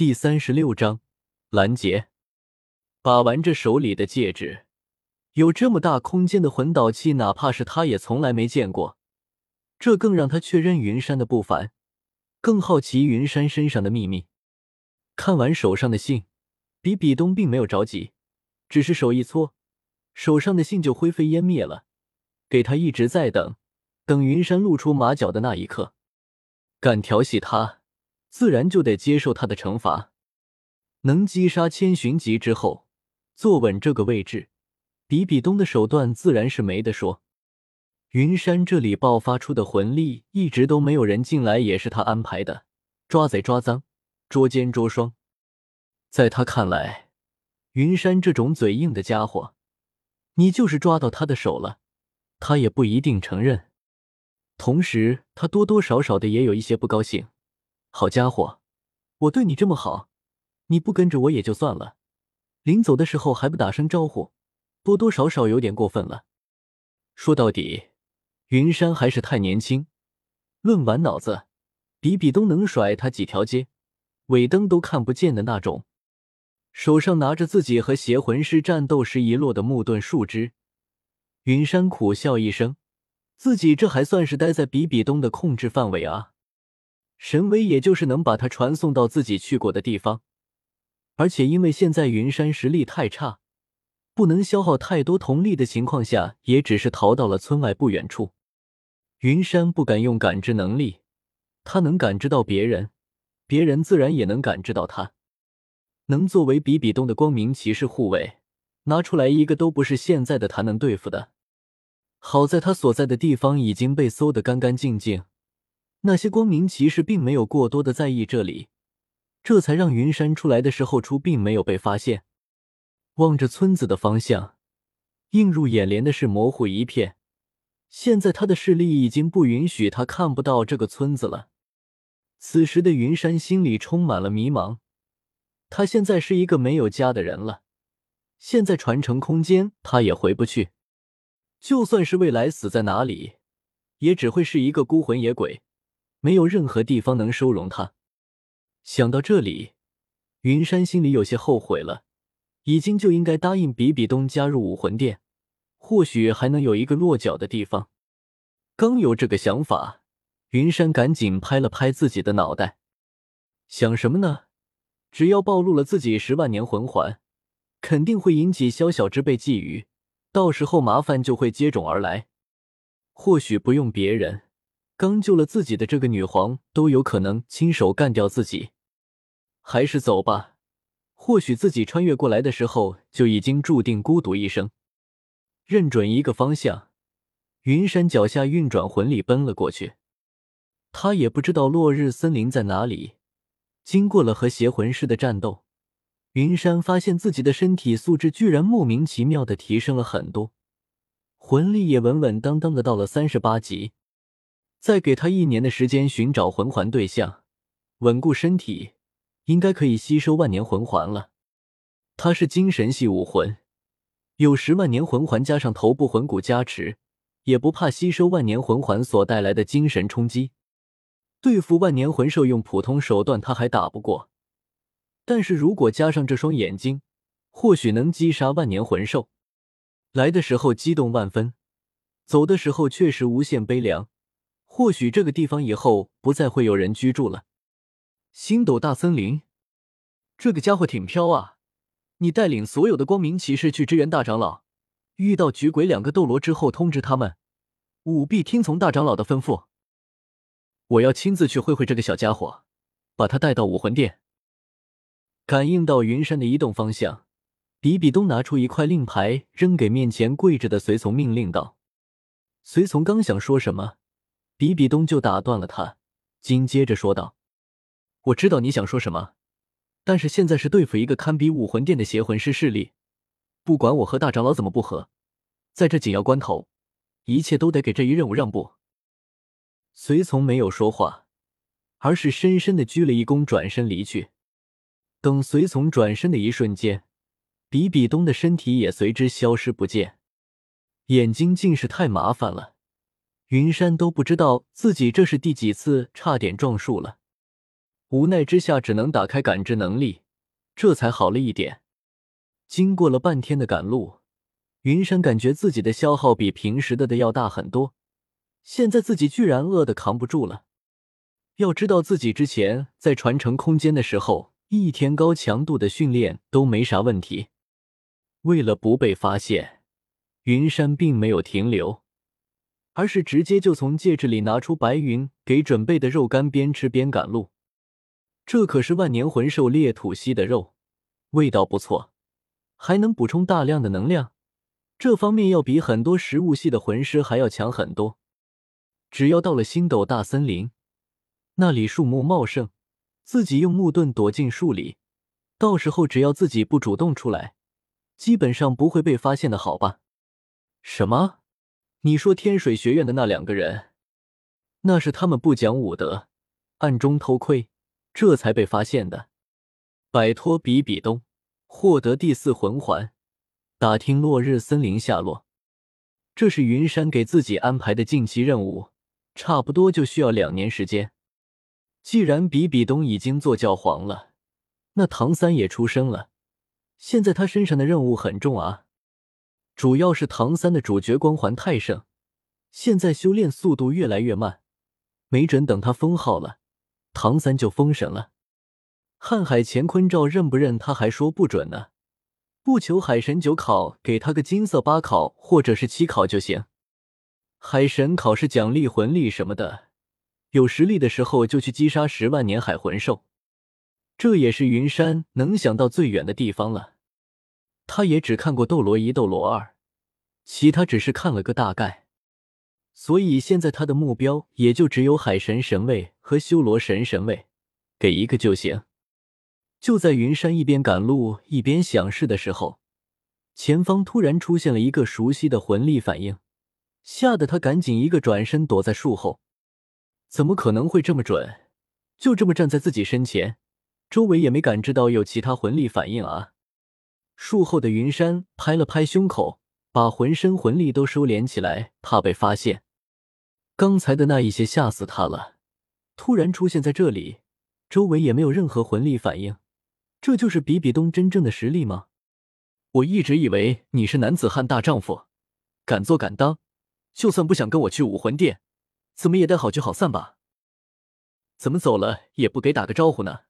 第三十六章拦截。把玩着手里的戒指，有这么大空间的魂导器，哪怕是他也从来没见过。这更让他确认云山的不凡，更好奇云山身上的秘密。看完手上的信，比比东并没有着急，只是手一搓，手上的信就灰飞烟灭了。给他一直在等，等云山露出马脚的那一刻，敢调戏他。自然就得接受他的惩罚。能击杀千寻疾之后，坐稳这个位置，比比东的手段自然是没得说。云山这里爆发出的魂力，一直都没有人进来，也是他安排的。抓贼抓赃，捉奸捉双，在他看来，云山这种嘴硬的家伙，你就是抓到他的手了，他也不一定承认。同时，他多多少少的也有一些不高兴。好家伙，我对你这么好，你不跟着我也就算了，临走的时候还不打声招呼，多多少少有点过分了。说到底，云山还是太年轻。论完脑子，比比东能甩他几条街，尾灯都看不见的那种。手上拿着自己和邪魂师战斗时遗落的木盾树枝，云山苦笑一声，自己这还算是待在比比东的控制范围啊。神威也就是能把他传送到自己去过的地方，而且因为现在云山实力太差，不能消耗太多瞳力的情况下，也只是逃到了村外不远处。云山不敢用感知能力，他能感知到别人，别人自然也能感知到他。能作为比比东的光明骑士护卫，拿出来一个都不是现在的他能对付的。好在他所在的地方已经被搜得干干净净。那些光明骑士并没有过多的在意这里，这才让云山出来的时候出并没有被发现。望着村子的方向，映入眼帘的是模糊一片。现在他的视力已经不允许他看不到这个村子了。此时的云山心里充满了迷茫。他现在是一个没有家的人了，现在传承空间他也回不去，就算是未来死在哪里，也只会是一个孤魂野鬼。没有任何地方能收容他。想到这里，云山心里有些后悔了，已经就应该答应比比东加入武魂殿，或许还能有一个落脚的地方。刚有这个想法，云山赶紧拍了拍自己的脑袋，想什么呢？只要暴露了自己十万年魂环，肯定会引起宵小之辈觊觎，到时候麻烦就会接踵而来。或许不用别人。刚救了自己的这个女皇都有可能亲手干掉自己，还是走吧。或许自己穿越过来的时候就已经注定孤独一生。认准一个方向，云山脚下运转魂力奔了过去。他也不知道落日森林在哪里。经过了和邪魂师的战斗，云山发现自己的身体素质居然莫名其妙的提升了很多，魂力也稳稳当当的到了三十八级。再给他一年的时间寻找魂环对象，稳固身体，应该可以吸收万年魂环了。他是精神系武魂，有十万年魂环加上头部魂骨加持，也不怕吸收万年魂环所带来的精神冲击。对付万年魂兽用普通手段他还打不过，但是如果加上这双眼睛，或许能击杀万年魂兽。来的时候激动万分，走的时候确实无限悲凉。或许这个地方以后不再会有人居住了。星斗大森林，这个家伙挺飘啊！你带领所有的光明骑士去支援大长老，遇到菊鬼两个斗罗之后通知他们，务必听从大长老的吩咐。我要亲自去会会这个小家伙，把他带到武魂殿。感应到云山的移动方向，比比东拿出一块令牌扔给面前跪着的随从，命令道：“随从刚想说什么。”比比东就打断了他，紧接着说道：“我知道你想说什么，但是现在是对付一个堪比武魂殿的邪魂师势力，不管我和大长老怎么不和，在这紧要关头，一切都得给这一任务让步。”随从没有说话，而是深深的鞠了一躬，转身离去。等随从转身的一瞬间，比比东的身体也随之消失不见，眼睛近视太麻烦了。云山都不知道自己这是第几次差点撞树了。无奈之下只能打开感知能力，这才好了一点。经过了半天的赶路，云山感觉自己的消耗比平时的的要大很多。现在自己居然饿得扛不住了。要知道自己之前在传承空间的时候，一天高强度的训练都没啥问题。为了不被发现，云山并没有停留，而是直接就从戒指里拿出白云给准备的肉干，边吃边赶路。这可是万年魂兽裂土蜥的肉，味道不错，还能补充大量的能量，这方面要比很多食物系的魂师还要强很多。只要到了星斗大森林，那里树木茂盛，自己用木盾躲进树里，到时候只要自己不主动出来，基本上不会被发现的，好吧？什么？你说天水学院的那两个人，那是他们不讲武德，暗中偷窥，这才被发现的。摆脱比比东，获得第四魂环，打听落日森林下落，这是云山给自己安排的近期任务。差不多就需要两年时间。既然比比东已经做教皇了，那唐三也出生了。现在他身上的任务很重啊，主要是唐三的主角光环太盛，现在修炼速度越来越慢，没准等他封号了，唐三就封神了。瀚海乾坤罩认不认他还说不准呢，不求海神九考，给他个金色八考或者是七考就行。海神考试奖励魂力什么的，有实力的时候就去击杀十万年海魂兽，这也是云山能想到最远的地方了。他也只看过斗罗一、斗罗二，其他只是看了个大概，所以现在他的目标也就只有海神神位和修罗神神位，给一个就行。就在云山一边赶路一边想事的时候，前方突然出现了一个熟悉的魂力反应。吓得他赶紧一个转身躲在树后，怎么可能会这么准？就这么站在自己身前，周围也没感知到有其他魂力反应啊！树后的云山拍了拍胸口，把浑身魂力都收敛起来，怕被发现。刚才的那一些吓死他了，突然出现在这里，周围也没有任何魂力反应，这就是比比东真正的实力吗？我一直以为你是男子汉大丈夫，敢做敢当。就算不想跟我去武魂殿，怎么也得好聚好散吧？怎么走了也不给打个招呼呢？